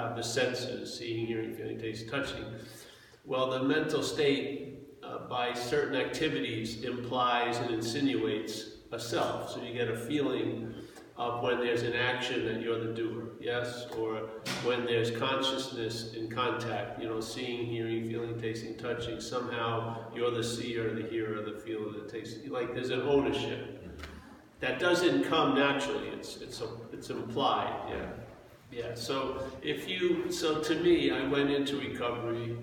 have the senses, seeing, hearing, feeling, tasting, touching. Well, the mental state, uh, by certain activities, implies and insinuates a self. So you get a feeling of when there's an action that you're the doer, yes? Or when there's consciousness in contact, you know, seeing, hearing, feeling, tasting, touching, somehow you're the seer, the hearer, the feeler, the taster. Like there's an ownership. That doesn't come naturally, it's, it's, it's implied, yeah. Yeah, so if you, so to me, I went into recovery,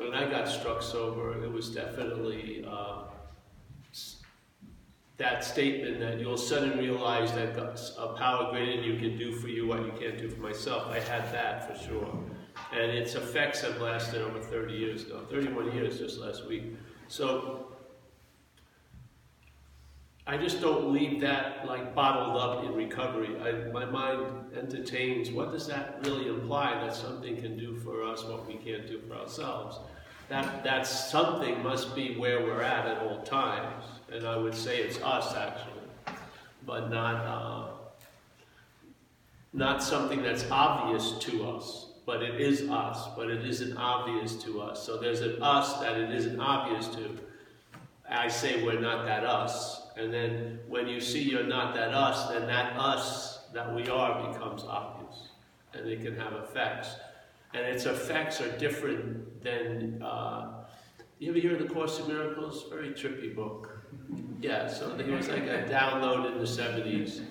and I got struck sober, it was definitely uh, that statement that you'll suddenly realize that a power greater than you can do for you what you can't do for myself. I had that for sure. And its effects have lasted over 30 years now, 31 years just last week. So I just don't leave that like bottled up in recovery. I, my mind entertains what does that really imply that something can do for us what we can't do for ourselves. That, that something must be where we're at at all times and I would say it's us actually, but not uh, not something that's obvious to us. But it is us, but it isn't obvious to us. So there's an us that it isn't obvious to. I say we're not that us, and then when you see you're not that us, then that us that we are becomes obvious, and it can have effects. And its effects are different than. Uh, you ever hear of the Course in Miracles? Very trippy book. Yeah, so it was like a download in the 70s.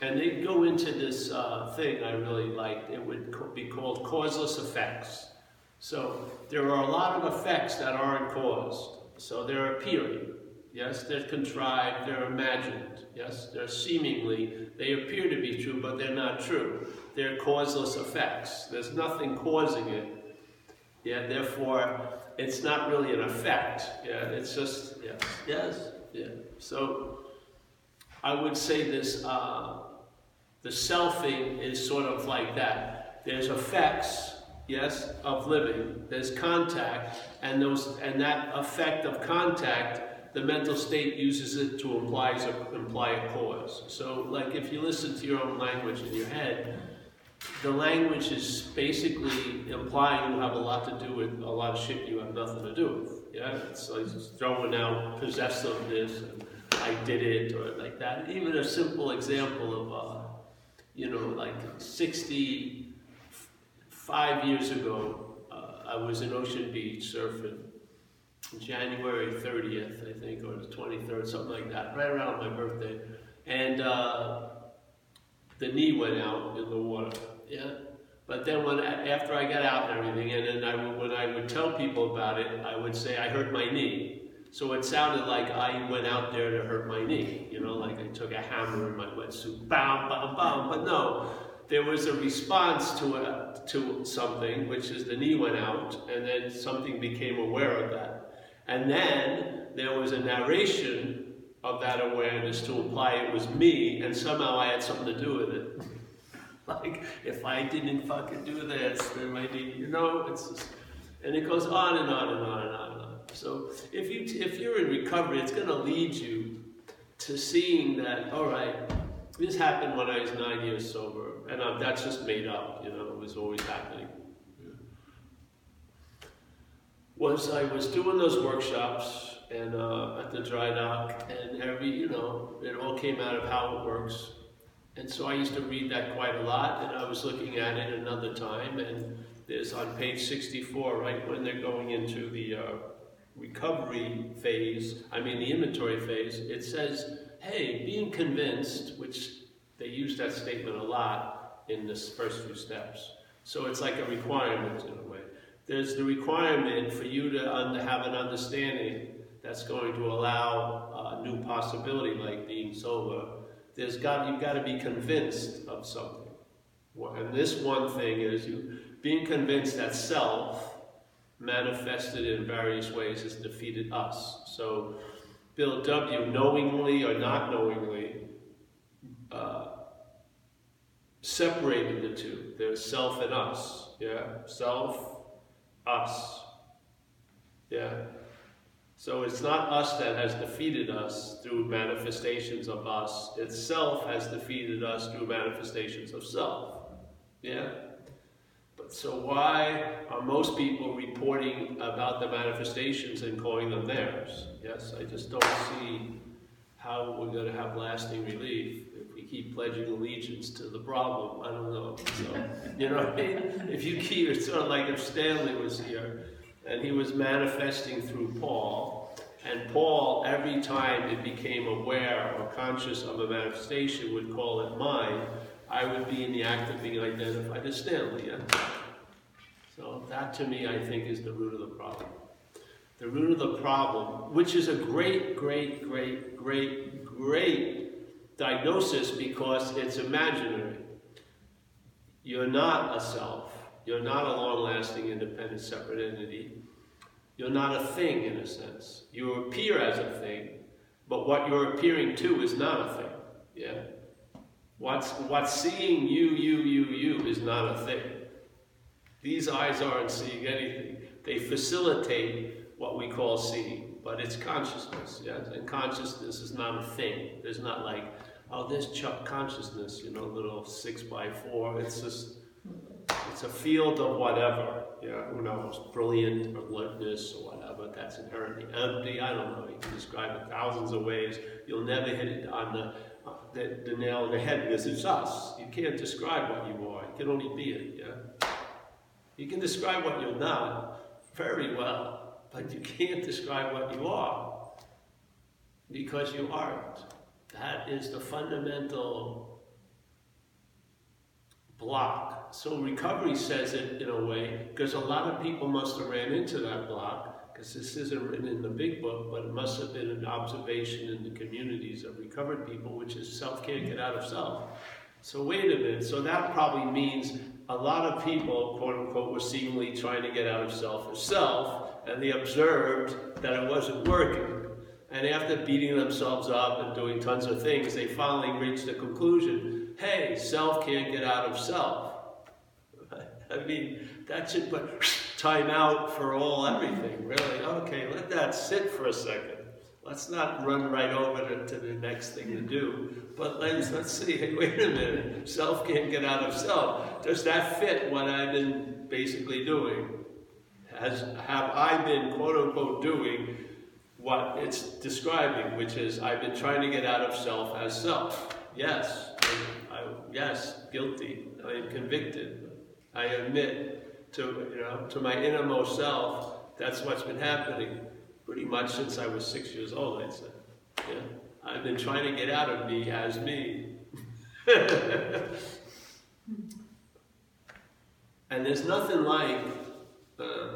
And they go into this uh, thing I really liked. It would be called causeless effects. So there are a lot of effects that aren't caused. So they're appearing. Yes, they're contrived, they're imagined. Yes, they're seemingly, they appear to be true, but they're not true. They're causeless effects. There's nothing causing it. Yeah, therefore, it's not really an effect. Yeah, it's just, yes, yes. Yeah. So I would say this, uh, the selfing is sort of like that. There's effects, yes, of living. There's contact, and those and that effect of contact, the mental state uses it to imply a, imply a cause. So, like if you listen to your own language in your head, the language is basically implying you have a lot to do with a lot of shit you have nothing to do with. Yeah, it's like throwing out possessiveness and I did it or like that. Even a simple example of, uh, you know, like 65 years ago, uh, I was in Ocean Beach surfing. January 30th, I think, or the 23rd, something like that, right around my birthday. And uh, the knee went out in the water. Yeah. But then when after I got out and everything, and then I, when I would tell people about it, I would say I hurt my knee. So it sounded like I went out there to hurt my knee, you know, like I took a hammer in my wetsuit, bam, bam, bam. But no, there was a response to a, to something, which is the knee went out, and then something became aware of that. And then there was a narration of that awareness to imply it was me, and somehow I had something to do with it. like, if I didn't fucking do this, then my knee, you know, it's just, and it goes on and on and on and on and on. So if you if you're in recovery, it's going to lead you to seeing that. All right, this happened when I was nine years sober, and um, that's just made up. You know, it was always happening. Was I was doing those workshops and uh, at the dry dock, and every you know, it all came out of how it works and so I used to read that quite a lot, and I was looking at it another time, and there's on page 64, right when they're going into the uh, recovery phase, I mean the inventory phase, it says, hey, being convinced, which they use that statement a lot in this first few steps. So it's like a requirement in a way. There's the requirement for you to have an understanding that's going to allow a new possibility like being sober there's got you've got to be convinced of something. And this one thing is you being convinced that self manifested in various ways has defeated us. So Bill W. knowingly or not knowingly uh, separated the two. There's self and us. Yeah, self, us. Yeah. So it's not us that has defeated us through manifestations of us. Itself has defeated us through manifestations of self. Yeah? But so why are most people reporting about the manifestations and calling them theirs? Yes, I just don't see how we're going to have lasting relief keep pledging allegiance to the problem. I don't know. So, you know, I mean? if you keep, it's sort of like if Stanley was here and he was manifesting through Paul, and Paul, every time it became aware or conscious of a manifestation, would call it mine. I would be in the act of being identified as Stanley. Yeah? So that to me, I think, is the root of the problem. The root of the problem, which is a great, great, great, great, great diagnosis because it's imaginary. You're not a self. You're not a long-lasting, independent, separate entity. You're not a thing in a sense. You appear as a thing, but what you're appearing to is not a thing. Yeah? What's, what's seeing you, you, you, you is not a thing. These eyes aren't seeing anything. They facilitate what we call seeing, but it's consciousness, yes? And consciousness is not a thing. There's not like, oh, there's Chuck consciousness, you know, little six by four. It's just, it's a field of whatever, yeah, who knows, brilliant or or whatever, that's inherently empty, I don't know, you can describe it thousands of ways, you'll never hit it on the, uh, the, the nail on the head because it's us. You can't describe what you are, you can only be it, yeah? You can describe what you're not very well, but you can't describe what you are because you aren't. That is the fundamental block. So recovery says it in a way, because a lot of people must have ran into that block, because this isn't written in the big book, but it must have been an observation in the communities of recovered people, which is self can't get out of self. So wait a minute, so that probably means a lot of people, quote unquote, were seemingly trying to get out of self as self, and they observed that it wasn't working. And after beating themselves up and doing tons of things, they finally reached the conclusion hey, self can't get out of self. I mean, that should put time out for all everything, really. Okay, let that sit for a second. Let's not run right over to, to the next thing to do. But let's, let's see, hey, wait a minute. Self can't get out of self. Does that fit what I've been basically doing? Has, have I been, quote unquote, doing what it's describing, which is I've been trying to get out of self as self? Yes. I, yes, guilty. I am convicted. I admit to, you know, to my innermost self, that's what's been happening pretty much since I was six years old, I'd say. Yeah. I've been trying to get out of me as me. and there's nothing like uh,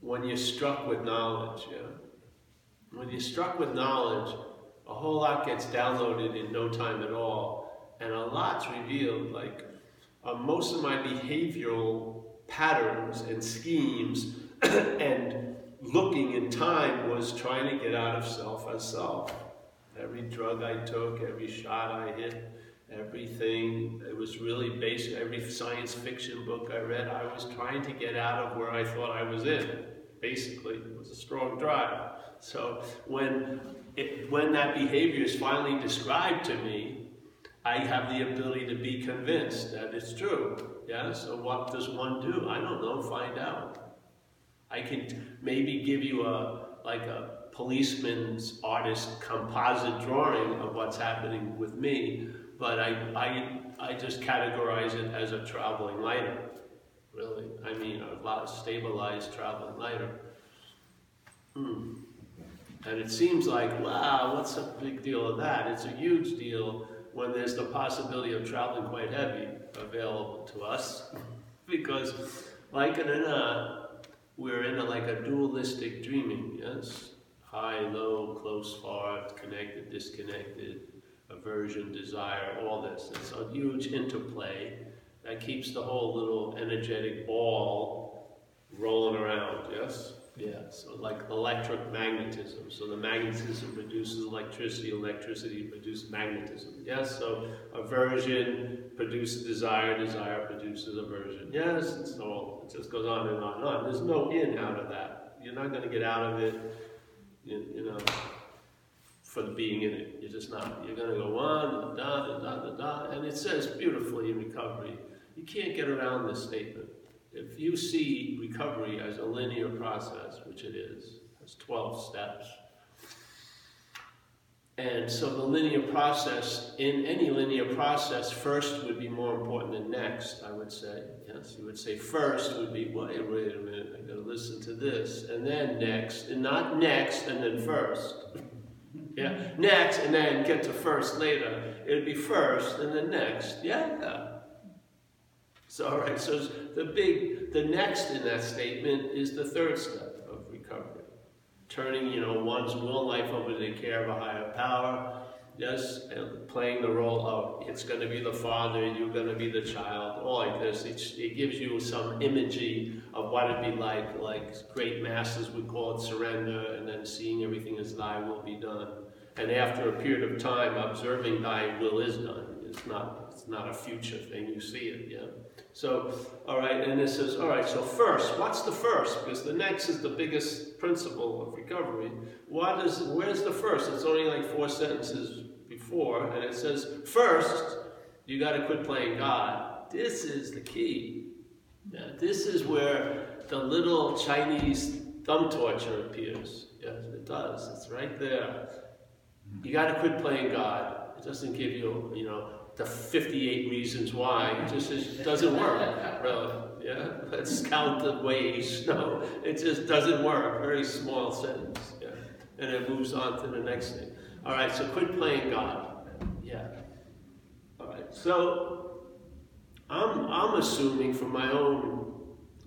when you're struck with knowledge, yeah? When you're struck with knowledge, a whole lot gets downloaded in no time at all, and a lot's revealed. Like uh, most of my behavioral patterns and schemes and looking in time was trying to get out of self as self. Every drug I took, every shot I hit, everything, it was really basic. Every science fiction book I read, I was trying to get out of where I thought I was in. Basically, it was a strong drive. So when, it, when that behavior is finally described to me, I have the ability to be convinced that it's true. Yeah, so what does one do? I don't know, find out. I can maybe give you a, like a policeman's artist composite drawing of what's happening with me, but I, I, I just categorize it as a traveling lighter, really. I mean, a lot of stabilized traveling lighter. Hmm. And it seems like, wow, what's the big deal of that? It's a huge deal when there's the possibility of traveling quite heavy available to us. because, like it or not, we're in a, like a dualistic dreaming, yes? High, low, close, far, connected, disconnected, aversion, desire, all this. It's a huge interplay that keeps the whole little energetic ball rolling around, yes? Yeah, so like electric magnetism. So the magnetism produces electricity, electricity produces magnetism. Yes, so aversion produces desire, desire produces aversion. Yes, and so. It just goes on and on and on. There's no in out of that. You're not going to get out of it, you, you know, for being in it. You're just not. You're going to go on, and da, da, da, da, da. And it says beautifully in recovery, you can't get around this statement. If you see recovery as a linear process, which it is, has 12 steps, and so the linear process, in any linear process, first would be more important than next, I would say. Yes, you would say first would be, wait, wait a minute, I gotta listen to this, and then next, and not next, and then first. yeah, next, and then get to first later. It would be first, and then next. Yeah. So, all right, so the big, the next in that statement is the third step of recovery turning, you know, one's will life over to the care of a higher power. Yes, and playing the role of it's going to be the father, you're going to be the child, all like this. It, it gives you some imagery of what it'd be like, like great masters would call it surrender, and then seeing everything as thy will be done. And after a period of time, observing thy will is done. It's not, it's not a future thing, you see it, yeah. So, all right, and it says, all right, so first, what's the first? Because the next is the biggest principle of recovery. What is, where's the first? It's only like four sentences before, and it says, first, you got to quit playing God. This is the key. This is where the little Chinese thumb torture appears. Yes, it does. It's right there. You got to quit playing God. It doesn't give you, you know, the 58 reasons why. It just, it doesn't work, really. Yeah, let's count the ways. No, it just doesn't work. Very small sentence. Yeah, and it moves on to the next thing. All right, so quit playing God. Yeah. All right, so I'm I'm assuming from my own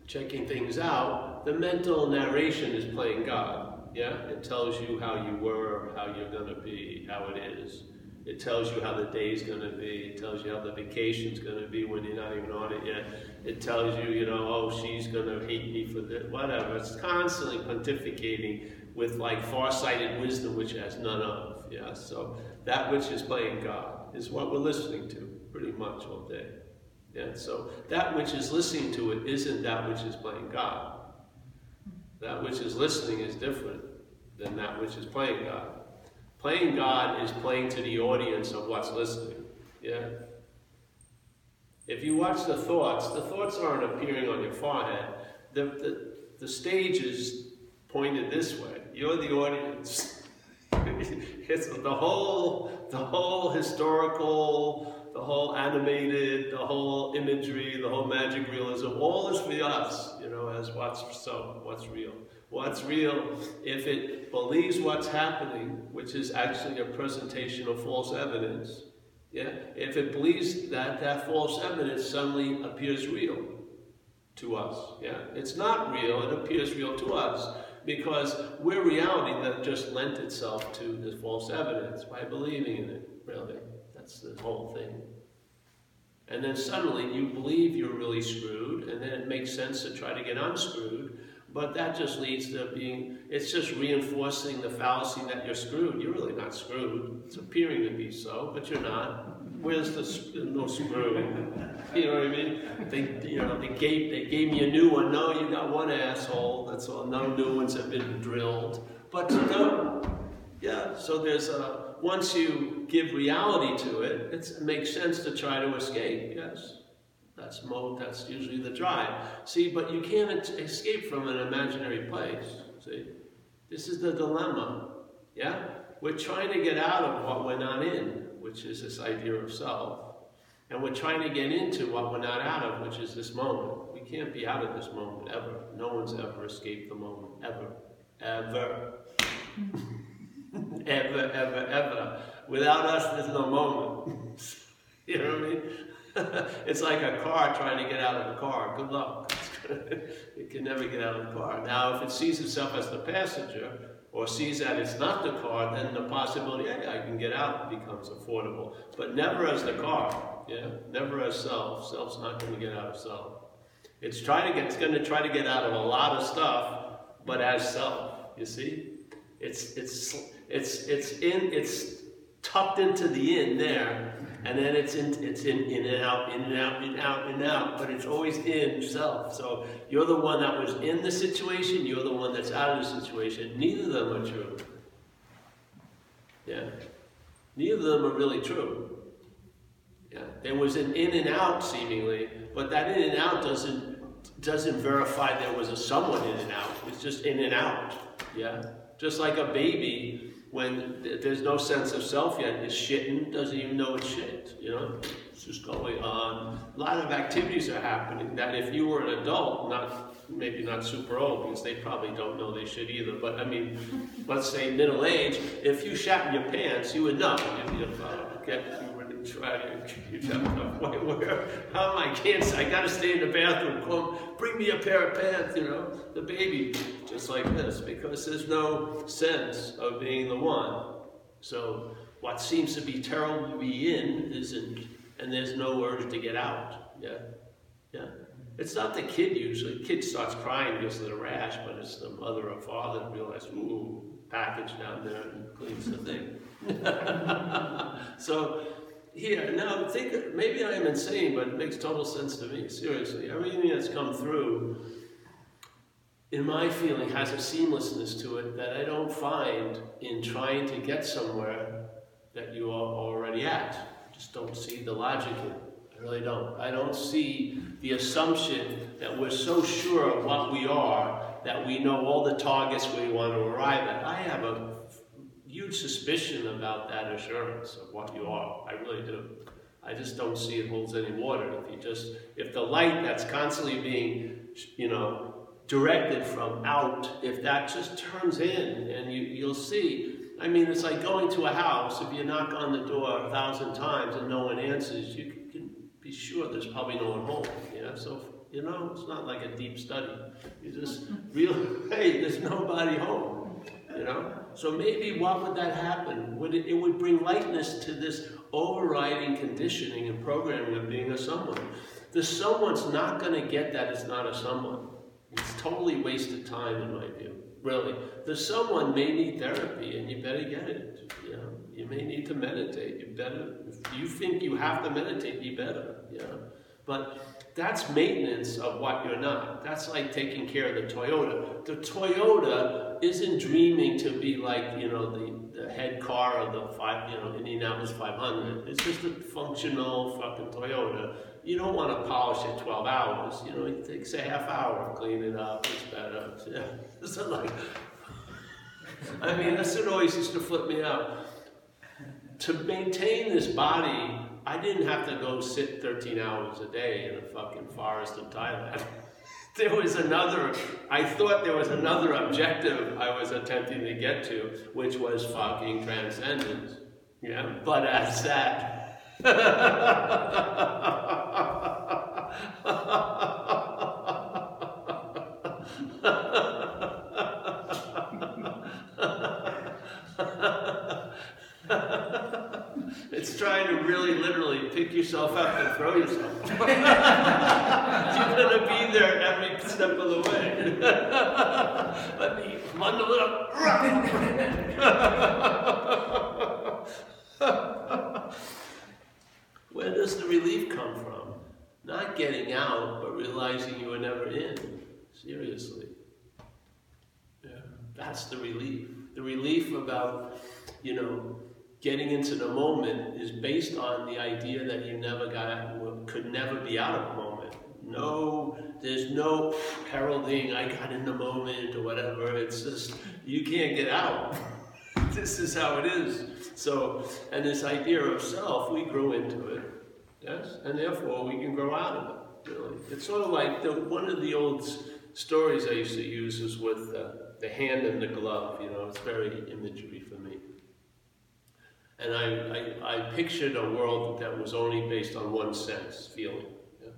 checking things out, the mental narration is playing God. Yeah, it tells you how you were, how you're gonna be, how it is. It tells you how the day's going to be. It tells you how the vacation's going to be when you're not even on it yet. It tells you, you know, oh, she's going to hate me for this, whatever. It's constantly pontificating with like far-sighted wisdom, which has none of. Yeah, so that which is playing God is what we're listening to pretty much all day. Yeah, so that which is listening to it isn't that which is playing God. That which is listening is different than that which is playing God. Playing God is playing to the audience of what's listening. Yeah? If you watch the thoughts, the thoughts aren't appearing on your forehead. The, the, the stage is pointed this way. You're the audience. it's the whole, the whole historical, the whole animated, the whole imagery, the whole magic realism, all is for us, you know, as what's so, what's real what's real if it believes what's happening, which is actually a presentation of false evidence. Yeah? If it believes that that false evidence suddenly appears real to us. Yeah? It's not real, it appears real to us because we're reality that just lent itself to this false evidence by believing in it, really. That's the whole thing. And then suddenly you believe you're really screwed, and then it makes sense to try to get unscrewed, but that just leads to being, it's just reinforcing the fallacy that you're screwed. You're really not screwed. It's appearing to be so, but you're not. Where's the no screw? You know what I mean? They, you know, they gave, they gave me a new one. No, you got one asshole. That's all. No new ones have been drilled. But no, yeah, so there's a, once you give reality to it, it makes sense to try to escape, yes. That's mode, that's usually the drive. See, but you can't escape from an imaginary place. See? This is the dilemma. Yeah? We're trying to get out of what we're not in, which is this idea of self. And we're trying to get into what we're not out of, which is this moment. We can't be out of this moment ever. No one's ever escaped the moment. Ever. Ever. ever, ever, ever. Without us, there's no moment. you know what I mean? it's like a car trying to get out of the car. Good luck. it can never get out of the car. Now, if it sees itself as the passenger, or sees that it's not the car, then the possibility, yeah, I can get out, becomes affordable. But never as the car, yeah, never as self. Self's not going to get out of self. It's trying to get, it's going to try to get out of a lot of stuff, but as self. You see, it's it's it's it's in it's tucked into the in there, and then it's in it's in in and out, in and out, in and out, in and out, but it's always in self. So you're the one that was in the situation, you're the one that's out of the situation. Neither of them are true. Yeah. Neither of them are really true. Yeah. There was an in and out seemingly, but that in and out doesn't doesn't verify there was a someone in and out. It's just in and out. Yeah? Just like a baby, when there's no sense of self yet, is shitting, doesn't even know it's shit. You know? It's just going on. A lot of activities are happening that if you were an adult, not maybe not super old because they probably don't know they should either. But I mean, let's say middle age, if you shat in your pants, you would know. You'd, you'd uh, get, you try to, where, how am I can't, I gotta stay in the bathroom, come, bring me a pair of pants, you know, the baby, just like this, because there's no sense of being the one. So what seems to be terrible to be in isn't, and there's no urge to get out. Yeah, yeah. It's not the kid usually. The kid starts crying because of the rash, but it's the mother or father that realizes, ooh, package down there and cleans the thing. so here, now think, maybe I am insane, but it makes total sense to me, seriously. Everything that's come through, in my feeling, has a seamlessness to it that I don't find in trying to get somewhere that you are already at. Just don't see the logic in it I really don't. I don't see the assumption that we're so sure of what we are that we know all the targets we want to arrive at. I have a suspicion about that assurance of what you are. I really do. I just don't see it holds any water. If you just, if the light that's constantly being, you know, directed from out, if that just turns in and you, you'll see. I mean, it's like going to a house. If you knock on the door a thousand times and no one answers, you can be sure there's probably no one home. Yeah, so you know, it's not like a deep study. You just real, hey, there's nobody home. You know, so maybe what would that happen? Would it, it would bring lightness to this overriding conditioning and programming of being a someone. The someone's not going to get that it's not a someone. It's totally wasted time in my view. Really, the someone may need therapy, and you better get it. You know, you may need to meditate. You better, if you think you have to meditate, you better. You know, but that's maintenance of what you're not. That's like taking care of the Toyota. The Toyota isn't dreaming to be like you know the, the head car of the five you know Indianapolis 500. It's just a functional fucking Toyota. You don't want to polish it 12 hours. You know, it takes a half hour to clean it up. It's better. Yeah. It's like. I mean, that's what always used to flip me out to maintain this body, I didn't have to go sit 13 hours a day in a fucking forest in Thailand. there was another, I thought there was another objective I was attempting to get to, which was fucking transcendence. Yeah, but as that. Trying to really literally pick yourself up and throw yourself. You're going to be there every step of the way. Let me bundle it up. Where does the relief come from? Not getting out, but realizing you were never in. Seriously. Yeah. That's the relief. The relief about, you know, getting into the moment is based on the idea that you never got could never be out of the moment. No, there's no heralding I got in the moment or whatever. It's just you can't get out. this is how it is. So, and this idea of self, we grew into it, yes, and therefore we can grow out of it. Really, it's sort of like the, one of the old stories I used to use is with uh, the hand and the glove. You know, it's very imagery for me. And I, I, I, pictured a world that was only based on one sense, feeling. Yeah?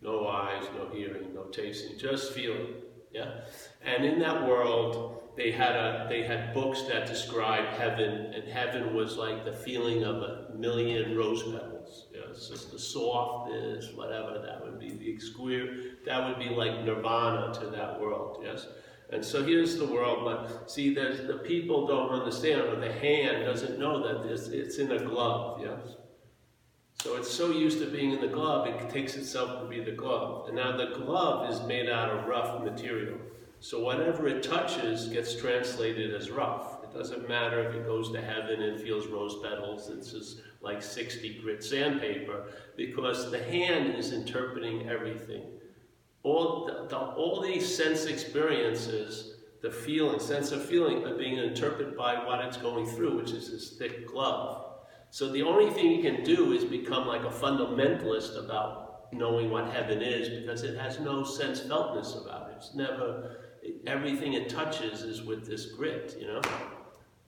No eyes, no hearing, no tasting, just feeling. Yeah? And in that world, they had, a, they had books that described heaven, and heaven was like the feeling of a million rose petals. Yeah? It's just the softness, whatever, that would be the exquisite, that would be like nirvana to that world, yes? And so here's the world, but see, there's, the people don't understand, or the hand doesn't know that it's, it's in a glove, yes? So it's so used to being in the glove, it takes itself to be the glove. And now the glove is made out of rough material. So whatever it touches gets translated as rough. It doesn't matter if it goes to heaven and feels rose petals, it's just like 60 grit sandpaper, because the hand is interpreting everything all the, the, all these sense experiences, the feeling, sense of feeling, are being interpreted by what it's going through, which is this thick glove. So the only thing you can do is become like a fundamentalist about knowing what heaven is, because it has no sense feltness about it. It's never everything it touches is with this grit, you know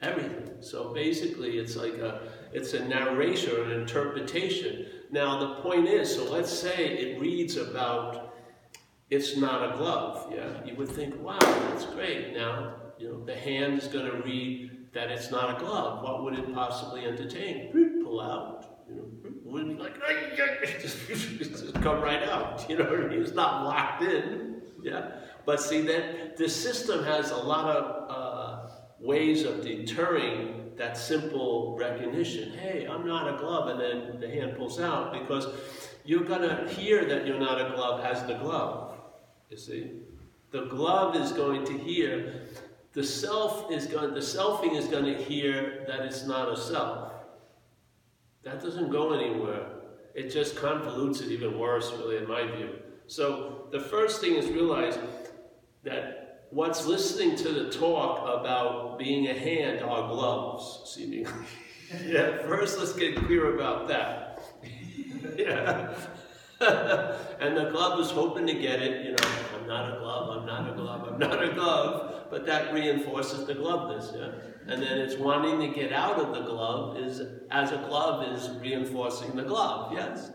everything. So basically, it's like a it's a narration an interpretation. Now the point is, so let's say it reads about it's not a glove. Yeah, you would think, wow, that's great. Now you know the hand is going to read that it's not a glove. What would it possibly entertain? Pull out. You know, would be like just, come right out. You know, it's not locked in. Yeah, but see that the system has a lot of uh, ways of deterring that simple recognition. Hey, I'm not a glove, and then the hand pulls out because you're to hear that you're not a glove as the glove. You see? The glove is going to hear, the self is going, the selfing is going to hear that it's not a self. That doesn't go anywhere. It just convolutes it even worse, really, in my view. So the first thing is realize that what's listening to the talk about being a hand are gloves, seemingly. yeah, first let's get clear about that. yeah. and the glove is hoping to get it, you know, I'm not a glove, I'm not a glove, I'm not a glove, but that reinforces the gloveness, yeah? And then it's wanting to get out of the glove is, as a glove is reinforcing the glove, yes?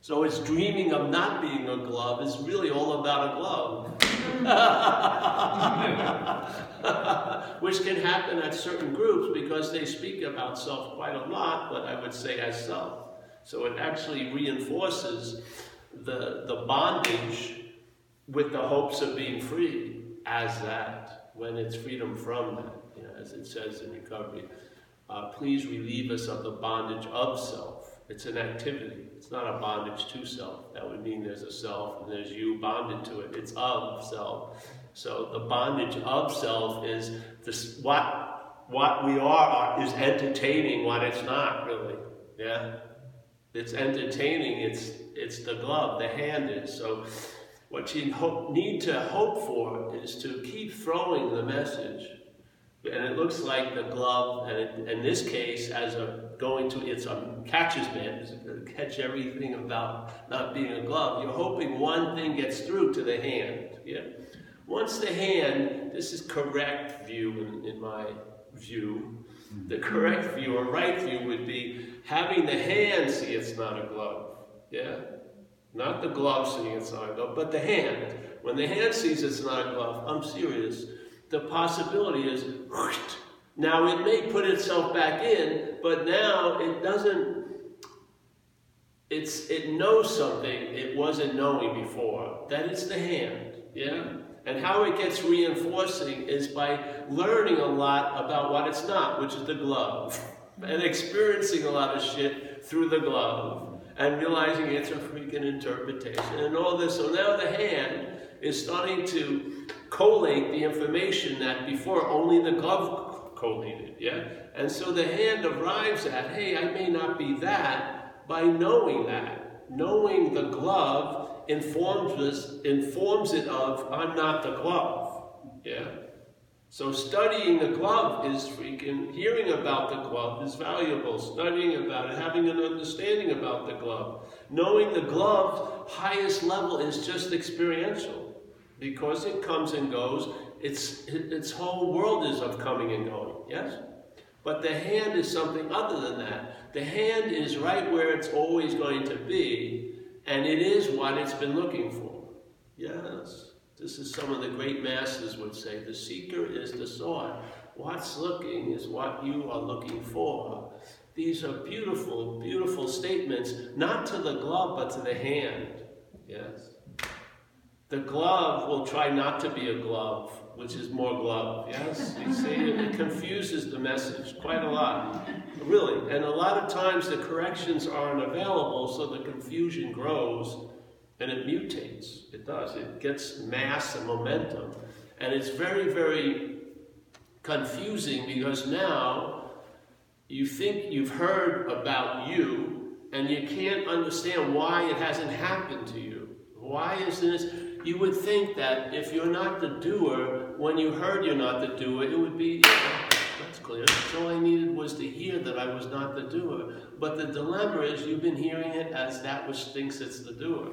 So it's dreaming of not being a glove is really all about a glove. Which can happen at certain groups because they speak about self quite a lot, but I would say as self. So it actually reinforces the, the bondage with the hopes of being free as that, when it's freedom from that, you know, as it says in recovery. Uh, please relieve us of the bondage of self. It's an activity. It's not a bondage to self. That would mean there's a self and there's you bonded to it. It's of self. So the bondage of self is this what what we are is entertaining what it's not really. Yeah? It's entertaining, it's it's the glove, the hand is. So what you hope, need to hope for is to keep throwing the message and it looks like the glove, and it, in this case, as a going to its um, catches man, catch everything about not being a glove. You're hoping one thing gets through to the hand. Yeah. Once the hand, this is correct view in, in my view. The correct view or right view would be having the hand see it's not a glove. Yeah. Not the glove seeing it's not a glove, but the hand. When the hand sees it's not a glove, I'm serious the possibility is now it may put itself back in, but now it doesn't. It's it knows something it wasn't knowing before. That it's the hand, yeah. And how it gets reinforcing is by learning a lot about what it's not, which is the glove, and experiencing a lot of shit through the glove, and realizing it's a freaking interpretation and all this. So now the hand is starting to collate the information that before only the glove collated, yeah? And so the hand arrives at, hey, I may not be that, by knowing that. Knowing the glove informs us, informs it of, I'm not the glove, yeah? So studying the glove is freaking, hearing about the glove is valuable. Studying about it, having an understanding about the glove. Knowing the glove's highest level is just experiential because it comes and goes, its, its whole world is of coming and going, yes? But the hand is something other than that. The hand is right where it's always going to be, and it is what it's been looking for. Yes. This is some of the great masters would say. The seeker is the sought. What's looking is what you are looking for. These are beautiful, beautiful statements, not to the glove, but to the hand. Yes. The glove will try not to be a glove, which is more glove. Yes? You see, it confuses the message quite a lot. Really. And a lot of times the corrections aren't available, so the confusion grows and it mutates. It does. It gets mass and momentum. And it's very, very confusing because now you think you've heard about you and you can't understand why it hasn't happened to you. Why isn't this? You would think that if you're not the doer, when you heard you're not the doer, it would be, that's clear. So all I needed was to hear that I was not the doer. But the dilemma is you've been hearing it as that which thinks it's the doer.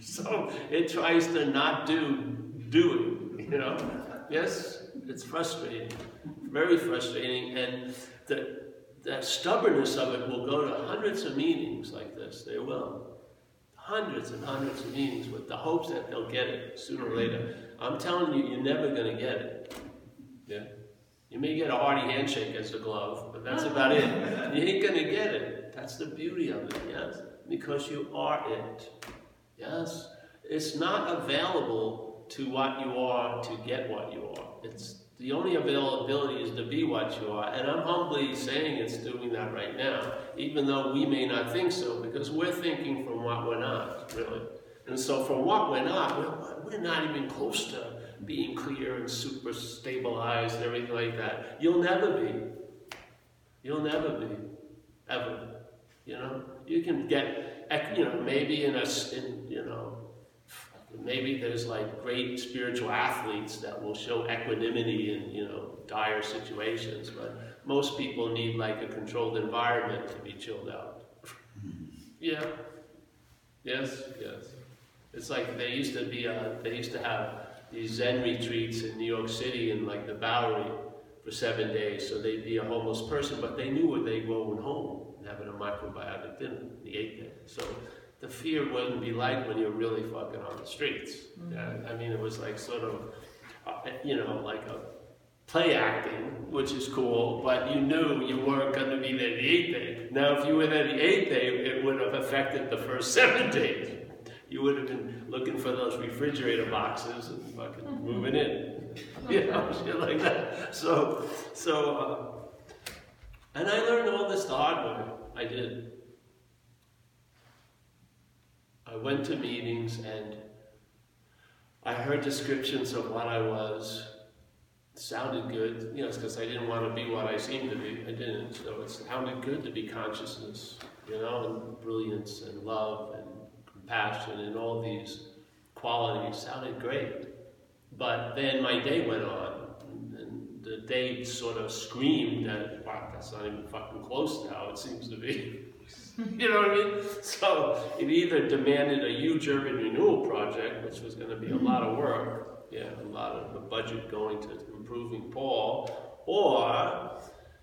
So it tries to not do doing, you know? Yes, it's frustrating, very frustrating, and the, the stubbornness of it will go to hundreds of meetings like this. They will. Hundreds and hundreds of meetings with the hopes that they'll get it sooner or later. I'm telling you, you're never going to get it. Yeah. You may get a hearty handshake as a glove, but that's about it. You ain't going to get it. That's the beauty of it, yes? Because you are it. Yes? It's not available to what you are to get what you are. It's the only availability is to be what you are. And I'm humbly saying it's doing that right now, even though we may not think so, because we're thinking from what we're not, really. And so from what we're not, we're, not even close to being clear and super stabilized and everything like that. You'll never be. You'll never be. Ever. You know? You can get, you know, maybe in a, in, you know, maybe there's like great spiritual athletes that will show equanimity in you know dire situations but most people need like a controlled environment to be chilled out. Yeah. Yes yes. It's like they used to be uh, they used to have these zen retreats in new york city in like the bowery for seven days so they'd be a homeless person but they knew where they going home and having a macrobiotic dinner the eighth day. So the fear wouldn't be like when you're really fucking on the streets. Mm-hmm. Yeah, I mean, it was like sort of, uh, you know, like a play acting, which is cool, but you knew you weren't going to be there the eighth day. Now, if you were there the eighth day, it would have affected the first seven days. You would have been looking for those refrigerator boxes and fucking mm-hmm. moving in, you know, shit like that. So, so, uh, and I learned all this the hard way. I did. I went to meetings and I heard descriptions of what I was. It sounded good, you know, because I didn't want to be what I seemed to be. I didn't. So it sounded good to be consciousness, you know, and brilliance and love and compassion and all these qualities sounded great. But then my day went on, and the day sort of screamed that, wow, that's not even fucking close to how it seems to be. you know what I mean? So it either demanded a huge urban renewal project, which was going to be a lot of work, yeah, a lot of the budget going to improving Paul, or,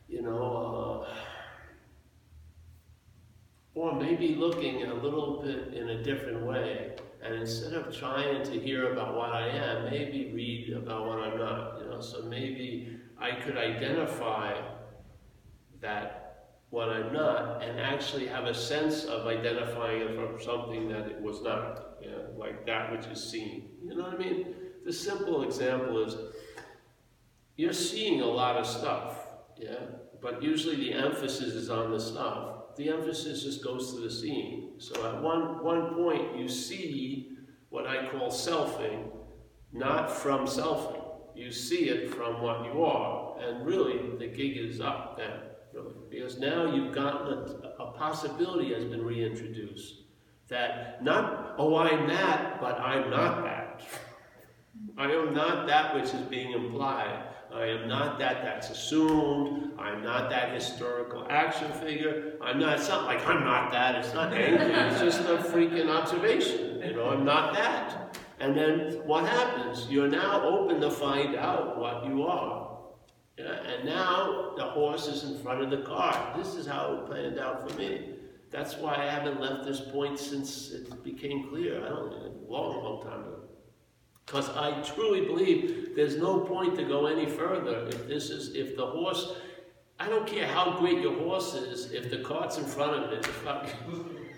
you know, uh, or maybe looking a little bit in a different way. And instead of trying to hear about what I am, maybe read about what I'm not. You know, so maybe I could identify that what I'm not, and actually have a sense of identifying it from something that it was not, yeah, like that which is seen. You know what I mean? The simple example is you're seeing a lot of stuff, yeah, but usually the emphasis is on the stuff. The emphasis just goes to the seeing. So at one, one point, you see what I call selfing, not from selfing. You see it from what you are, and really the gig is up then really, because now you've gotten a, a possibility has been reintroduced that not, oh, I'm that, but I'm not that. I am not that which is being implied. I am not that that's assumed. I'm not that historical action figure. I'm not, not like I'm not that. It's not angry. It's just a freaking observation. You know, I'm not that. And then what happens? You're now open to find out what you are. And now the horse is in front of the car. This is how it planned out for me. That's why I haven't left this point since it became clear. I don't a long, long time ago. Because I truly believe there's no point to go any further if this is if the horse I don't care how great your horse is, if the cart's in front of it,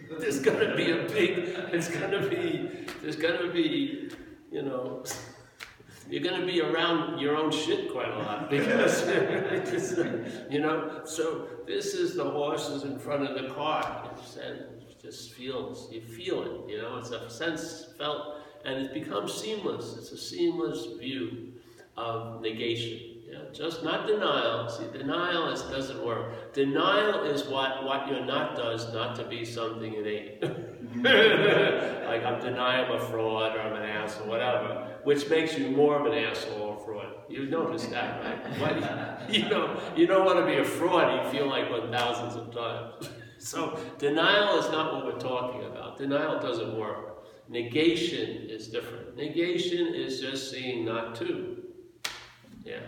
there's gonna be a big it's gonna be there's gonna be, you know you're going to be around your own shit quite a lot because, uh, you know, so this is the horses in front of the car. And it just feels, you feel it, you know, it's a sense felt, and it becomes seamless. It's a seamless view of negation. Yeah, just not denial. See, denial is, doesn't work. Denial is what, what you're not does not to be something it ain't. like I'm denying I'm a fraud or I'm an ass or whatever, which makes you more of an asshole or fraud. You notice that, right? But you know, you don't want to be a fraud. You feel like one thousands of times. So denial is not what we're talking about. Denial doesn't work. Negation is different. Negation is just seeing not to. Yeah.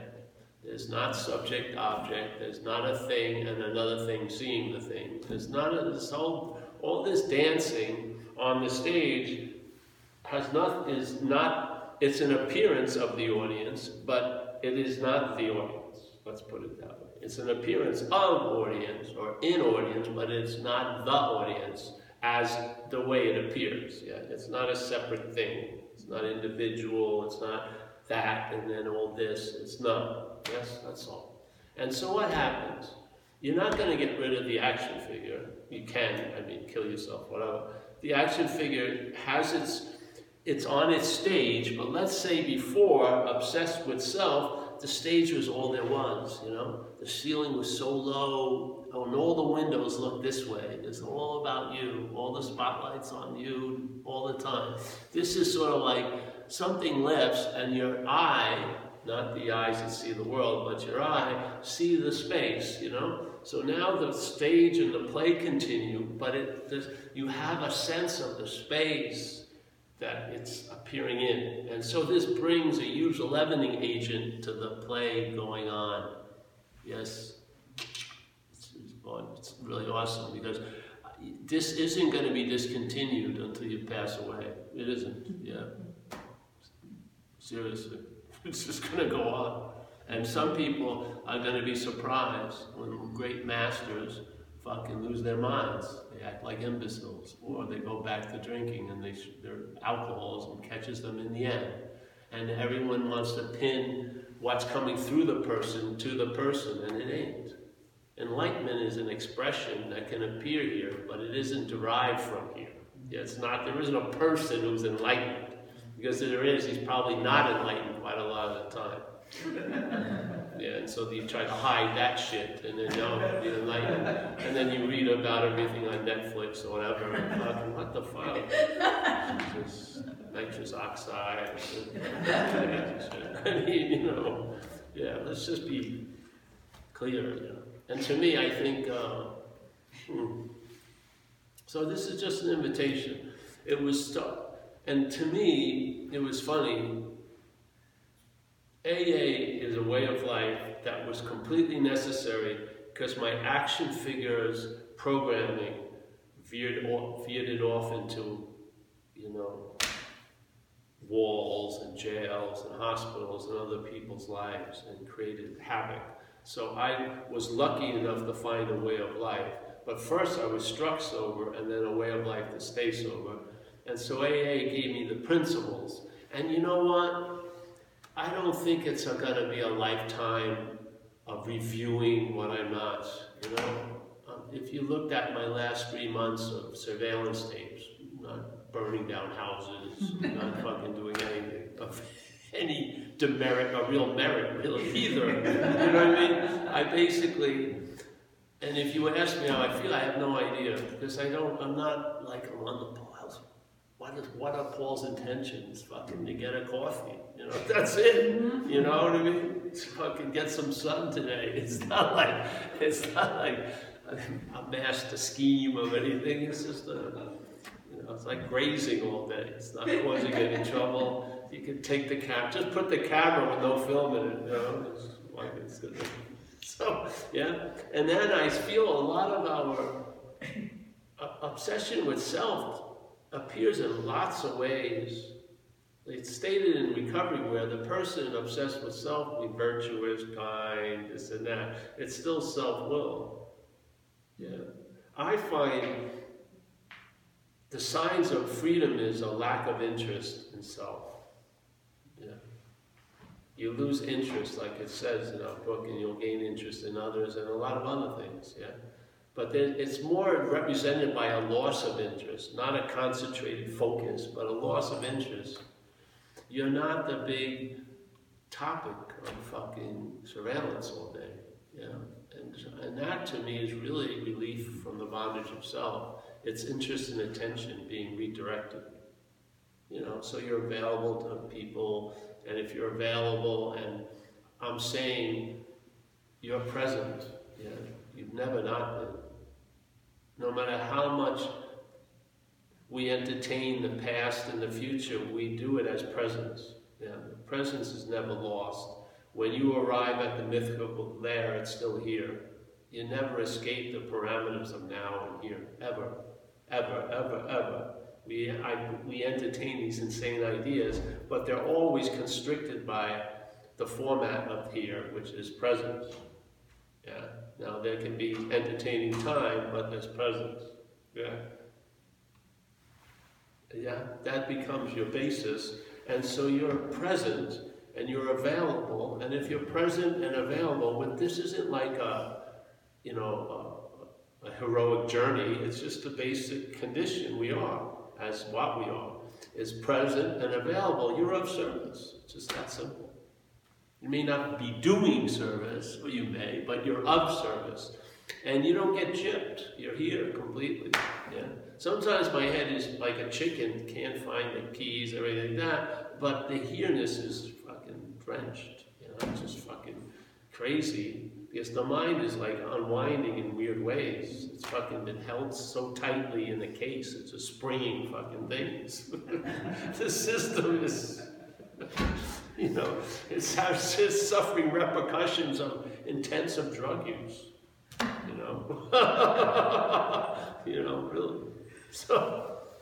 There's not subject object. There's not a thing and another thing seeing the thing. There's not a, this whole all this dancing on the stage has not is not it's an appearance of the audience, but it is not the audience. Let's put it that way. It's an appearance of audience or in audience, but it's not the audience as the way it appears. Yeah, it's not a separate thing. It's not individual. It's not that and then all this. It's not. Yes, that's all. And so what happens? You're not going to get rid of the action figure. You can, I mean, kill yourself, whatever. The action figure has its, it's on its stage, but let's say before, obsessed with self, the stage was all there was, you know? The ceiling was so low, and all the windows look this way. It's all about you, all the spotlights on you all the time. This is sort of like something lifts and your eye, not the eyes that see the world, but your eye, see the space, you know? So now the stage and the play continue, but it, you have a sense of the space that it's appearing in. And so this brings a huge leavening agent to the play going on. Yes, it's, it's really awesome because this isn't going to be discontinued until you pass away. It isn't, yeah. Seriously. It's just going to go on. And some people are going to be surprised when great masters fucking lose their minds. They act like imbeciles, or they go back to drinking and they their alcoholism catches them in the end. And everyone wants to pin what's coming through the person to the person, and it ain't. Enlightenment is an expression that can appear here, but it isn't derived from here. It's not. There isn't a person who's enlightened, because if there is, he's probably not enlightened quite a lot of the time. yeah, and so you try to hide that shit, and then you enlightened, and then you read about everything on Netflix or whatever, and fucking what the fuck? Nitrous oxide. I mean, you know, yeah. Let's just be clear, you know. And to me, I think. Uh, hmm. So this is just an invitation. It was stuck. And to me, it was funny AA is a way of life that was completely necessary because my action figures programming veered, off, veered it off into, you know, walls and jails and hospitals and other people's lives and created havoc. So I was lucky enough to find a way of life. But first I was struck sober and then a way of life to stay sober. And so AA gave me the principles. And you know what? I don't think it's going to be a lifetime of reviewing what I'm not, you know. Um, if you looked at my last three months of surveillance tapes, not burning down houses, not fucking doing anything of any demerit or real merit, really, either. you know what I mean? I basically, and if you ask me how I feel, I have no idea because I don't, I'm not like I'm on the what, is, what are Paul's intentions? Fucking to get a coffee. You know, that's it. Mm-hmm. You know what I mean? It's fucking get some sun today. It's not like it's not like a master scheme of anything. It's just a, you know, it's like grazing all day. It's not causing any trouble. You can take the camera, just put the camera with no film in it. You know, it's like it's good. So yeah, and then I feel a lot of our obsession with self appears in lots of ways. It's stated in recovery where the person obsessed with self, be virtuous, kind, this and that, it's still self-will. Yeah. I find the signs of freedom is a lack of interest in self. Yeah. You lose interest, like it says in our book, and you'll gain interest in others and a lot of other things. Yeah. But it's more represented by a loss of interest, not a concentrated focus, but a loss of interest. You're not the big topic of fucking surveillance all day. Yeah? And, and that to me is really relief from the bondage of self. its interest and attention being redirected. You know, so you're available to people, and if you're available, and I'm saying you're present, yeah, you've never not been. No matter how much we entertain the past and the future, we do it as presence. Yeah, presence is never lost. When you arrive at the mythical there, it's still here. You never escape the parameters of now and here, ever, ever, ever, ever. We, I, we entertain these insane ideas, but they're always constricted by the format of here, which is presence. Yeah. Now there can be entertaining time, but there's presence. Yeah. Yeah, that becomes your basis. And so you're present and you're available. And if you're present and available, but this isn't like a, you know, a, a heroic journey. It's just a basic condition we are as what we are. Is present and available. You're of service. It's just that simple. You may not be doing service, or you may, but you're of service. And you don't get gypped. You're here completely. Yeah. Sometimes my head is like a chicken, can't find the keys, everything like that, but the here-ness is fucking drenched. You know, it's just fucking crazy. Because the mind is like unwinding in weird ways. It's fucking been held so tightly in the case, it's just springing fucking things. the system is, you know, it's, it's suffering repercussions of intensive drug use. You know, you know, really. So,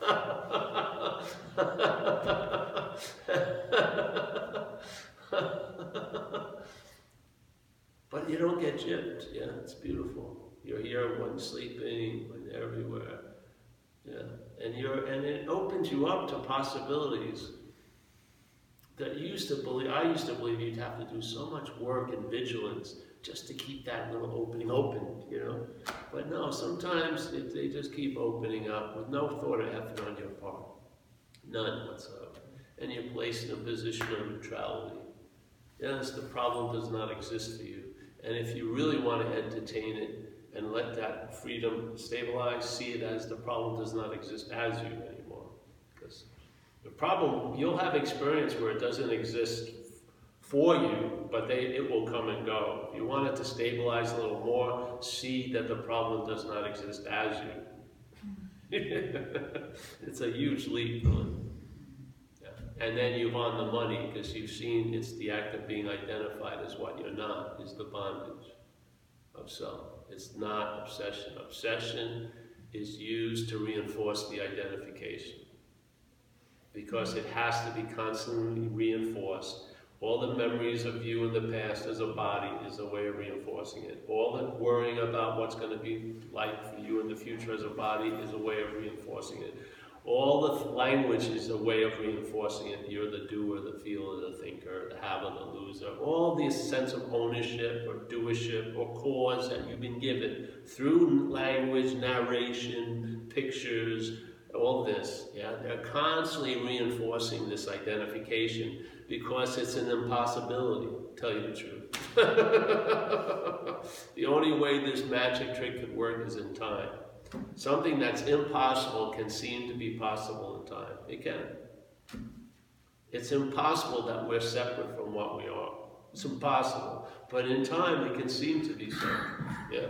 but you don't get gypped. Yeah, it's beautiful. You're here when sleeping, when everywhere. Yeah, and you're and it opens you up to possibilities that you used to believe. I used to believe you'd have to do so much work and vigilance just to keep that little opening open, you know. But no, sometimes it, they just keep opening up with no thought of effort on your part, none whatsoever, and you're placed in a position of neutrality. Yes, the problem does not exist for you, and if you really want to entertain it and let that freedom stabilize, see it as the problem does not exist as you anymore, the problem you'll have experience where it doesn't exist for you, but they, it will come and go. You want it to stabilize a little more, see that the problem does not exist as you. it's a huge leap. And then you've on the money because you've seen it's the act of being identified as what you're not, is the bondage of self. It's not obsession. Obsession is used to reinforce the identification because it has to be constantly reinforced all the memories of you in the past as a body is a way of reinforcing it. All the worrying about what's going to be like for you in the future as a body is a way of reinforcing it. All the language is a way of reinforcing it. You're the doer, the feeler, the thinker, the haver, the loser. All this sense of ownership or doership or cause that you've been given through language, narration, pictures, all this. Yeah, they're constantly reinforcing this identification because it's an impossibility, tell you the truth. the only way this magic trick could work is in time. Something that's impossible can seem to be possible in time. It can. It's impossible that we're separate from what we are. It's impossible. But in time, it can seem to be so. Yeah.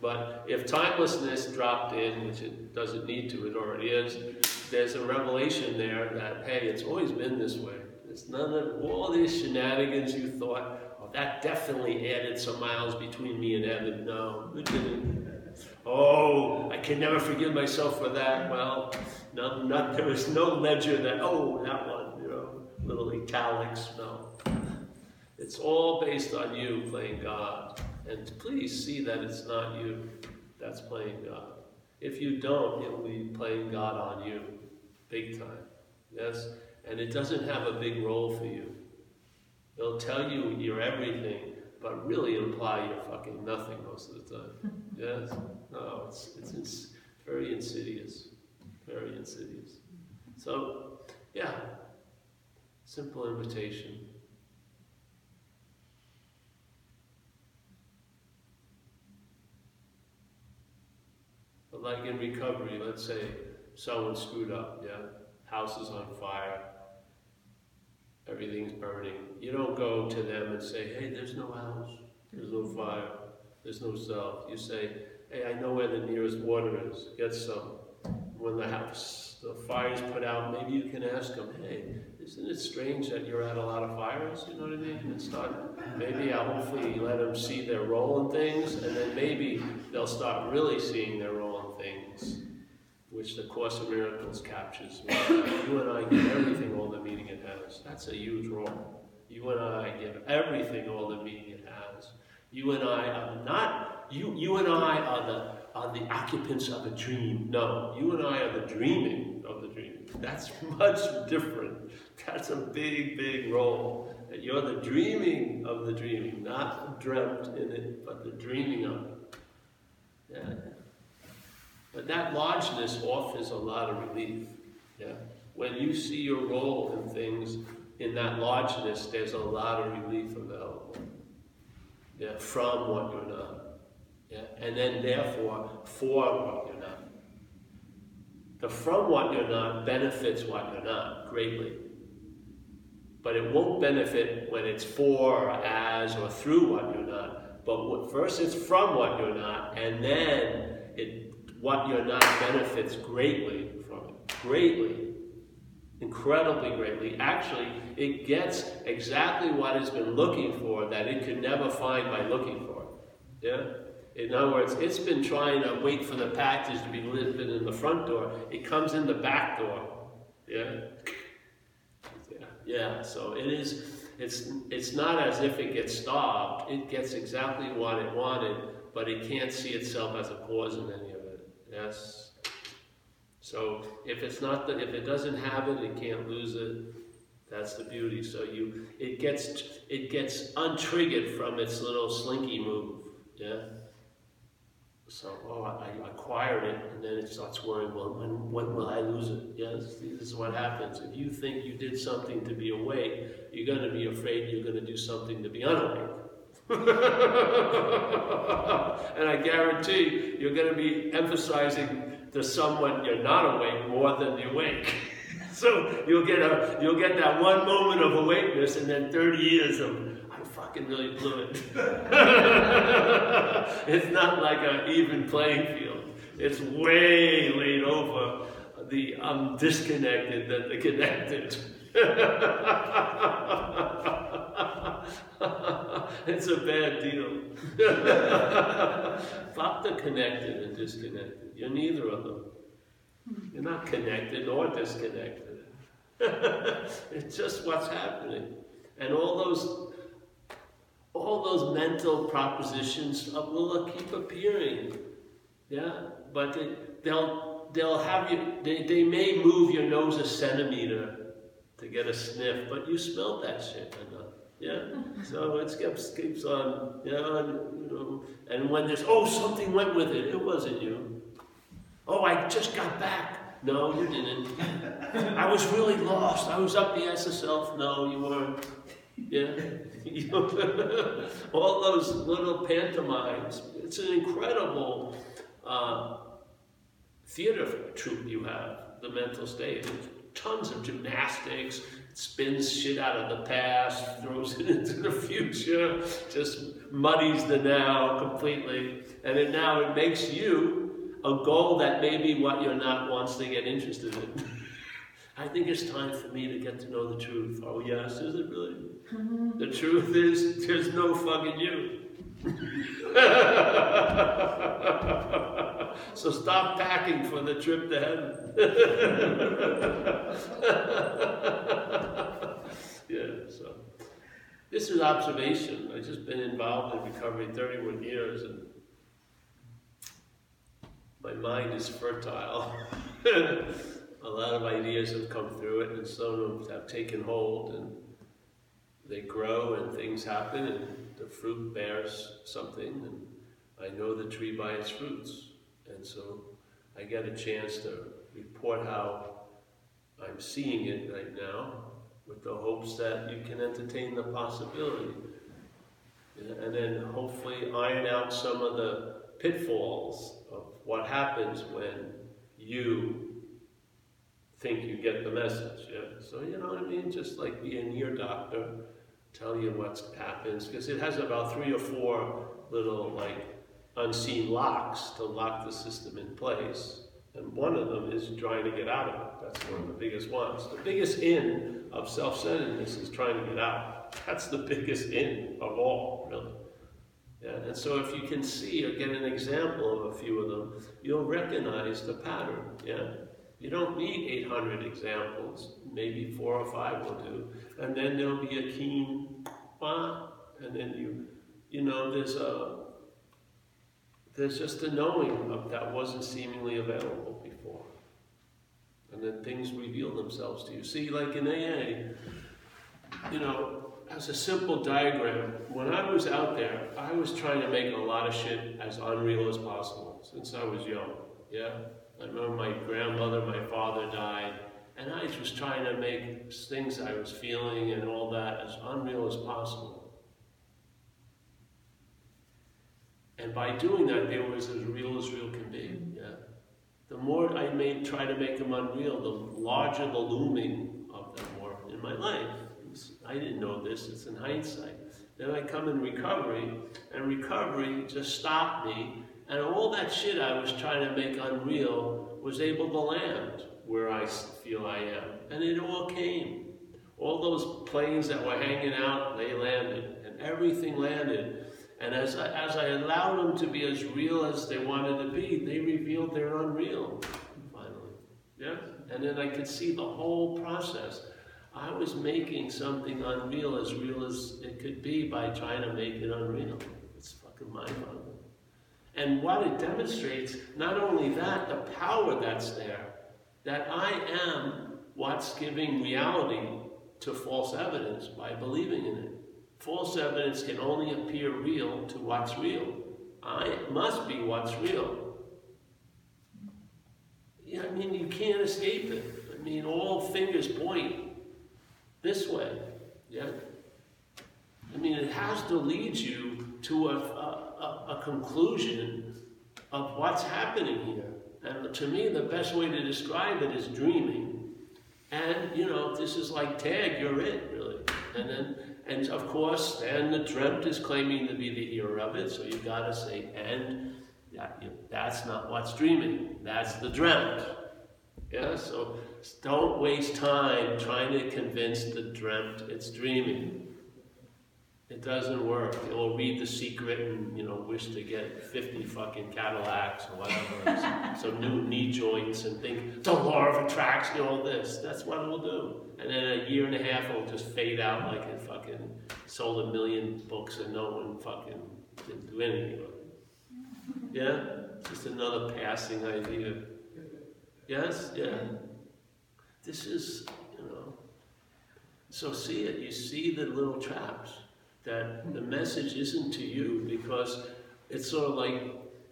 But if timelessness dropped in, which it doesn't need to, it already is, there's a revelation there that, hey, it's always been this way. It's none of all these shenanigans you thought, oh, that definitely added some miles between me and Evan. No, it didn't. Oh, I can never forgive myself for that. Well, no, not, there was no ledger that, oh, that one, you know, little italics. No. It's all based on you playing God. And please see that it's not you that's playing God. If you don't, it will be playing God on you, big time. Yes? And it doesn't have a big role for you. It'll tell you you're everything, but really imply you're fucking nothing most of the time. yes? No, it's, it's, it's very insidious. Very insidious. So, yeah, simple invitation. Like in recovery, let's say someone screwed up, yeah? House is on fire, everything's burning. You don't go to them and say, hey, there's no house, there's no fire, there's no self. You say, hey, I know where the nearest water is, get some. When the house, the fire's put out, maybe you can ask them, hey, isn't it strange that you're at a lot of fires? You know what I mean? And start, maybe I'll hopefully let them see their role in things, and then maybe they'll start really seeing their which the Course of Miracles captures. Uh, you and I give everything all the meaning it has. That's a huge role. You and I give everything all the meaning it has. You and I are not, you, you and I are the are the occupants of a dream. No, you and I are the dreaming of the dream. That's much different. That's a big, big role. That you're the dreaming of the dreaming, not dreamt in it, but the dreaming of it. Yeah. But that largeness offers a lot of relief. Yeah. When you see your role in things in that largeness, there's a lot of relief available. Yeah, from what you're not. Yeah? And then, therefore, for what you're not. The from what you're not benefits what you're not greatly. But it won't benefit when it's for or as or through what you're not. But first it's from what you're not, and then it, what you're not benefits greatly from it. Greatly. Incredibly greatly. Actually, it gets exactly what it's been looking for that it could never find by looking for it. Yeah? In other words, it's been trying to wait for the package to be delivered in the front door. It comes in the back door. Yeah? Yeah, yeah. so it is, it's, it's not as if it gets stopped. It gets exactly what it wanted, but it can't see itself as a cause in any of. Yes? So if it's not that, if it doesn't have it, it can't lose it. That's the beauty. So you, it gets, it gets untriggered from its little slinky move. Yeah. So, oh, I, I, acquired it, and then it starts worrying, well, when, when will I lose it? Yes, this is what happens. If you think you did something to be awake, you're going to be afraid you're going to do something to be unawake. and I guarantee you're going to be emphasizing to someone you're not awake more than the awake. so you'll get a you'll get that one moment of awakeness, and then 30 years of I fucking really blew it. it's not like an even playing field. It's way laid over the I'm disconnected than the connected. It's a bad deal. The connected and disconnected. You're neither of them. You're not connected or disconnected. it's just what's happening. And all those all those mental propositions uh, will keep appearing. Yeah, but they, they'll they'll have you. They, they may move your nose a centimeter to get a sniff, but you smelled that shit enough. Yeah, so it keeps keeps on. Yeah, you know. And when there's oh something went with it, it wasn't you. Oh, I just got back. No, you didn't. I was really lost. I was up the SSL. No, you weren't. Yeah. all those little pantomimes. It's an incredible uh, theater troupe you have, the mental state. Tons of gymnastics, spins shit out of the past, throws it into the future, just muddies the now completely. And it now it makes you a goal that may be what you're not wants to get interested in. I think it's time for me to get to know the truth. Oh, yes, is it really? Mm-hmm. The truth is, there's no fucking you. so stop packing for the trip to heaven. yeah, so this is observation. I've just been involved in recovery 31 years and my mind is fertile. a lot of ideas have come through it, and some of them have taken hold, and they grow, and things happen, and the fruit bears something, and I know the tree by its fruits. And so I get a chance to report how I'm seeing it right now, with the hopes that you can entertain the possibility. And then hopefully iron out some of the pitfalls of what happens when you think you get the message. Yeah? So, you know what I mean? Just like being your doctor, tell you what happens, because it has about three or four little, like, unseen locks to lock the system in place. And one of them is trying to get out of it. That's one of the biggest ones. The biggest in of self centeredness is trying to get out. That's the biggest in of all, really. Yeah, and so if you can see or get an example of a few of them, you'll recognize the pattern. Yeah? You don't need 800 examples, maybe four or five will do. And then there'll be a keen, ah, and then you, you know, there's a, there's just a knowing of that wasn't seemingly available before. And then things reveal themselves to you. See, like in AA, you know, as a simple diagram, when I was out there, I was trying to make a lot of shit as unreal as possible since I was young. Yeah? I remember my grandmother, my father died, and I was trying to make things I was feeling and all that as unreal as possible. And by doing that, they were as real as real can be. Yeah. The more I made, try to make them unreal, the larger the looming of them were in my life. I didn't know this, it's in hindsight. Then I come in recovery, and recovery just stopped me, and all that shit I was trying to make unreal was able to land where I feel I am. And it all came. All those planes that were hanging out, they landed, and everything landed. And as I, as I allowed them to be as real as they wanted to be, they revealed they're unreal, finally. Yeah? And then I could see the whole process. I was making something unreal as real as it could be by trying to make it unreal. It's fucking mind-boggling. And what it demonstrates, not only that, the power that's there, that I am what's giving reality to false evidence by believing in it. False evidence can only appear real to what's real. I it must be what's real. Yeah, I mean, you can't escape it. I mean, all fingers point this way. Yeah? I mean, it has to lead you to a, a, a conclusion of what's happening here. And to me, the best way to describe it is dreaming. And, you know, this is like tag, you're it, really. And then, and of course, then the dreamt is claiming to be the hero of it, so you've gotta say, and that, you that's not what's dreaming, that's the dreamt. Yeah, so don't waste time trying to convince the dreamt it's dreaming. It doesn't work. Will read The Secret and, you know, wish to get 50 fucking Cadillacs or whatever. some new knee joints and think, the law of attraction, all this. That's what it will do. And then a year and a half, it'll just fade out like it fucking sold a million books and no one fucking didn't do anything with it. Yeah? Just another passing idea. Yes? Yeah. This is, you know. So see it. You see the little traps. That the message isn't to you because it's sort of like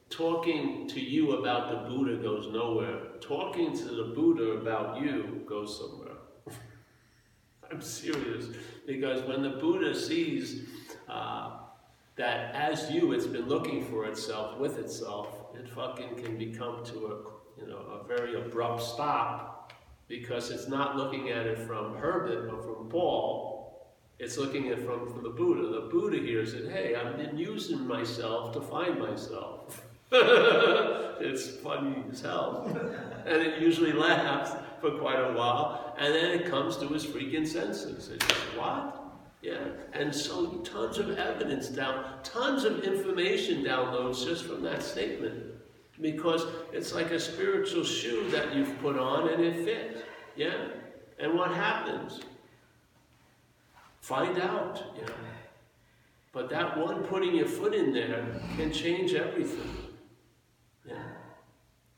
talking to you about the Buddha goes nowhere. Talking to the Buddha about you goes somewhere. I'm serious. Because when the Buddha sees uh, that as you, it's been looking for itself with itself, it fucking can become to a you know, a very abrupt stop because it's not looking at it from Herbert or from Paul. It's looking at from, from the Buddha. The Buddha hears it, hey, I've been using myself to find myself. it's funny as hell. and it usually laughs for quite a while, and then it comes to his freaking senses. It's just, what? Yeah, and so tons of evidence down, tons of information downloads just from that statement because it's like a spiritual shoe that you've put on and it fits. Yeah? And what happens? Find out, yeah. But that one putting your foot in there can change everything. Yeah.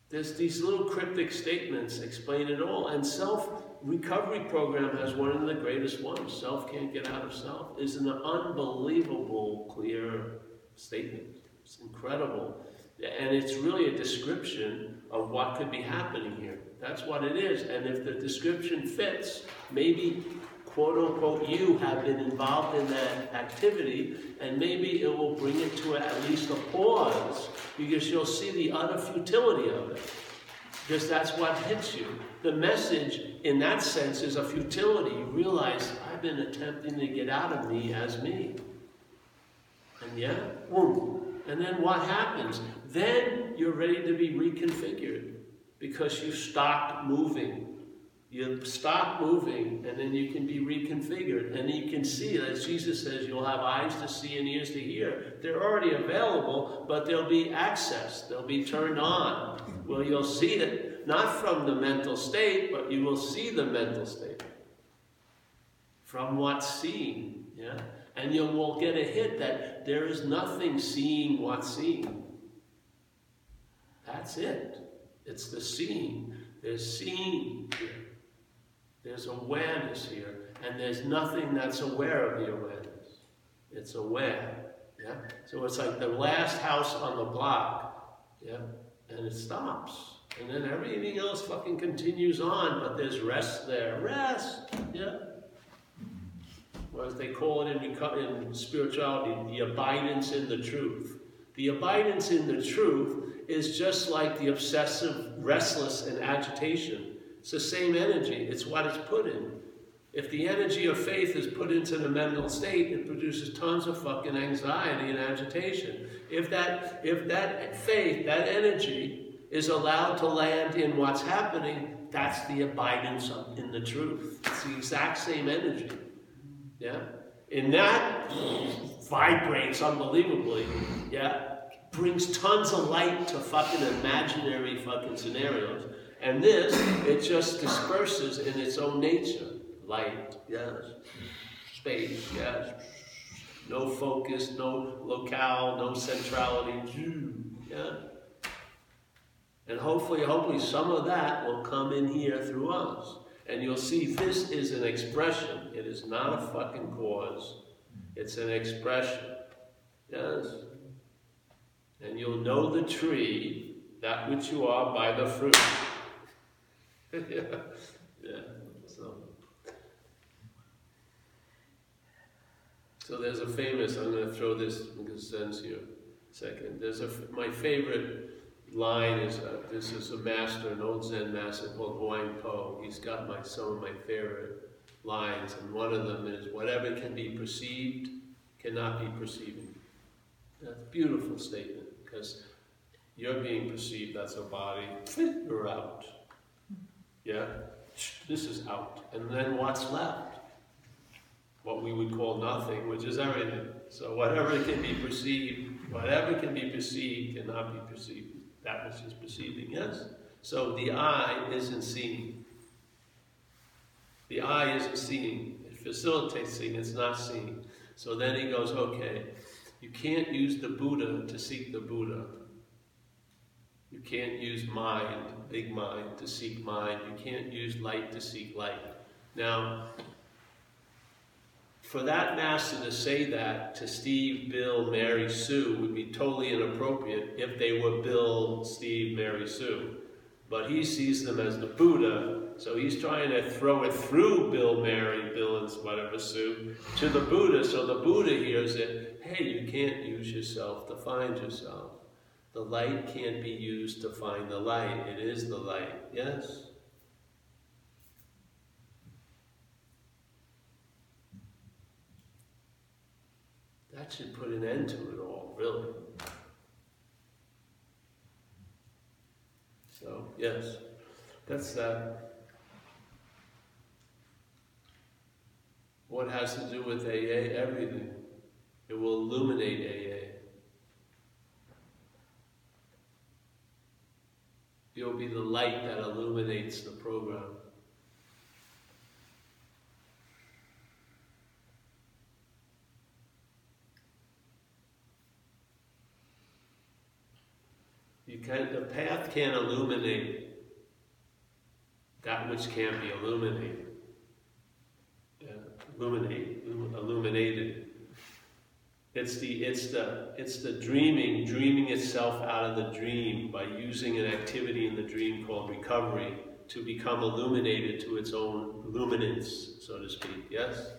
There's these little cryptic statements explain it all. And self recovery program has one of the greatest ones. Self can't get out of self is an unbelievable clear statement. It's incredible. And it's really a description of what could be happening here. That's what it is. And if the description fits, maybe quote unquote you have been involved in that activity, and maybe it will bring it to at least a pause because you'll see the utter futility of it. Because that's what hits you. The message, in that sense, is a futility. You realize, I've been attempting to get out of me as me. And yeah, boom. And then what happens? Then you're ready to be reconfigured because you stopped moving. You stop moving, and then you can be reconfigured. And you can see, as Jesus says, you'll have eyes to see and ears to hear. They're already available, but they'll be accessed. They'll be turned on. Well, you'll see it, not from the mental state, but you will see the mental state. From what's seen, yeah? And you will get a hit that there is nothing seeing what's seen. That's it. It's the seeing. There's seeing here. There's awareness here. And there's nothing that's aware of the awareness. It's aware. Yeah? So it's like the last house on the block. Yeah? And it stops. And then everything else fucking continues on, but there's rest there. Rest. Yeah? Or as they call it in, in spirituality, the abidance in the truth. The abidance in the truth is just like the obsessive, restless, and agitation. It's the same energy. It's what it's put in. If the energy of faith is put into the mental state, it produces tons of fucking anxiety and agitation. If that, if that faith, that energy, is allowed to land in what's happening, that's the abidance in the truth. It's the exact same energy. Yeah? And that vibrates unbelievably. Yeah? Brings tons of light to fucking imaginary fucking scenarios. And this, it just disperses in its own nature. Light, yes. Space, yes. No focus, no locale, no centrality. Yeah. And hopefully, hopefully some of that will come in here through us. And you'll see this is an expression. It is not a fucking cause. It's an expression. Yes. And you'll know the tree, that which you are, by the fruit. yeah. Yeah. So. So there's a famous, I'm going to throw this in sense here second. There's a, my favorite line is, uh, this is a master, an old Zen master called Huang Po. He's got my, some of my favorite lines, and one of them is, whatever can be perceived cannot be perceiving. That's a beautiful statement, because you're being perceived, that's a body, you're out. Yeah? This is out. And then what's left? What we would call nothing, which is everything. So whatever can be perceived, whatever can be perceived cannot be perceived. That which is perceiving, yes? So the eye isn't seeing. The eye isn't seeing. It facilitates seeing, it's not seeing. So then he goes, okay, you can't use the Buddha to seek the Buddha. You can't use mind, big mind, to seek mind. You can't use light to seek light. Now, for that master to say that to Steve, Bill, Mary, Sue would be totally inappropriate if they were Bill, Steve, Mary, Sue. But he sees them as the Buddha, so he's trying to throw it through Bill, Mary, Bill, and whatever, Sue, to the Buddha, so the Buddha hears it. Hey, you can't use yourself to find yourself. The light can't be used to find the light. It is the light. Yes? That should put an end to it all, really. So, yes, that's that. What has to do with AA? Everything. It will illuminate AA. You'll be the light that illuminates the program. You can the path can't illuminate that which can't be illuminated. Yeah, illuminate, illuminated. It's the, it's, the, it's the dreaming, dreaming itself out of the dream by using an activity in the dream called recovery to become illuminated to its own luminance, so to speak, yes?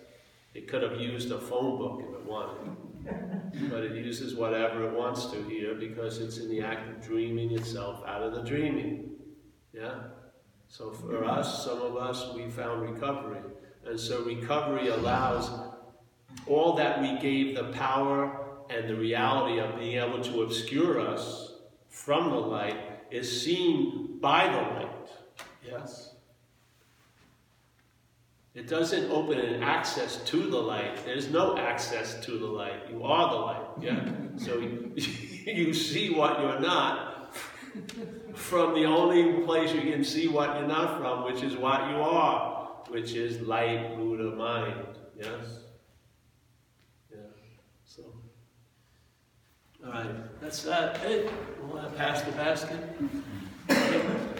It could have used a phone book if it wanted, but it uses whatever it wants to here because it's in the act of dreaming itself out of the dreaming, yeah? So for us, some of us, we found recovery. And so recovery allows all that we gave the power and the reality of being able to obscure us from the light is seen by the light. Yes? It doesn't open an access to the light. There's no access to the light. You are the light. Yeah? So you see what you're not from the only place you can see what you're not from, which is what you are, which is light, Buddha, mind. Yes? All right, that's that. Hey, we'll pass the basket.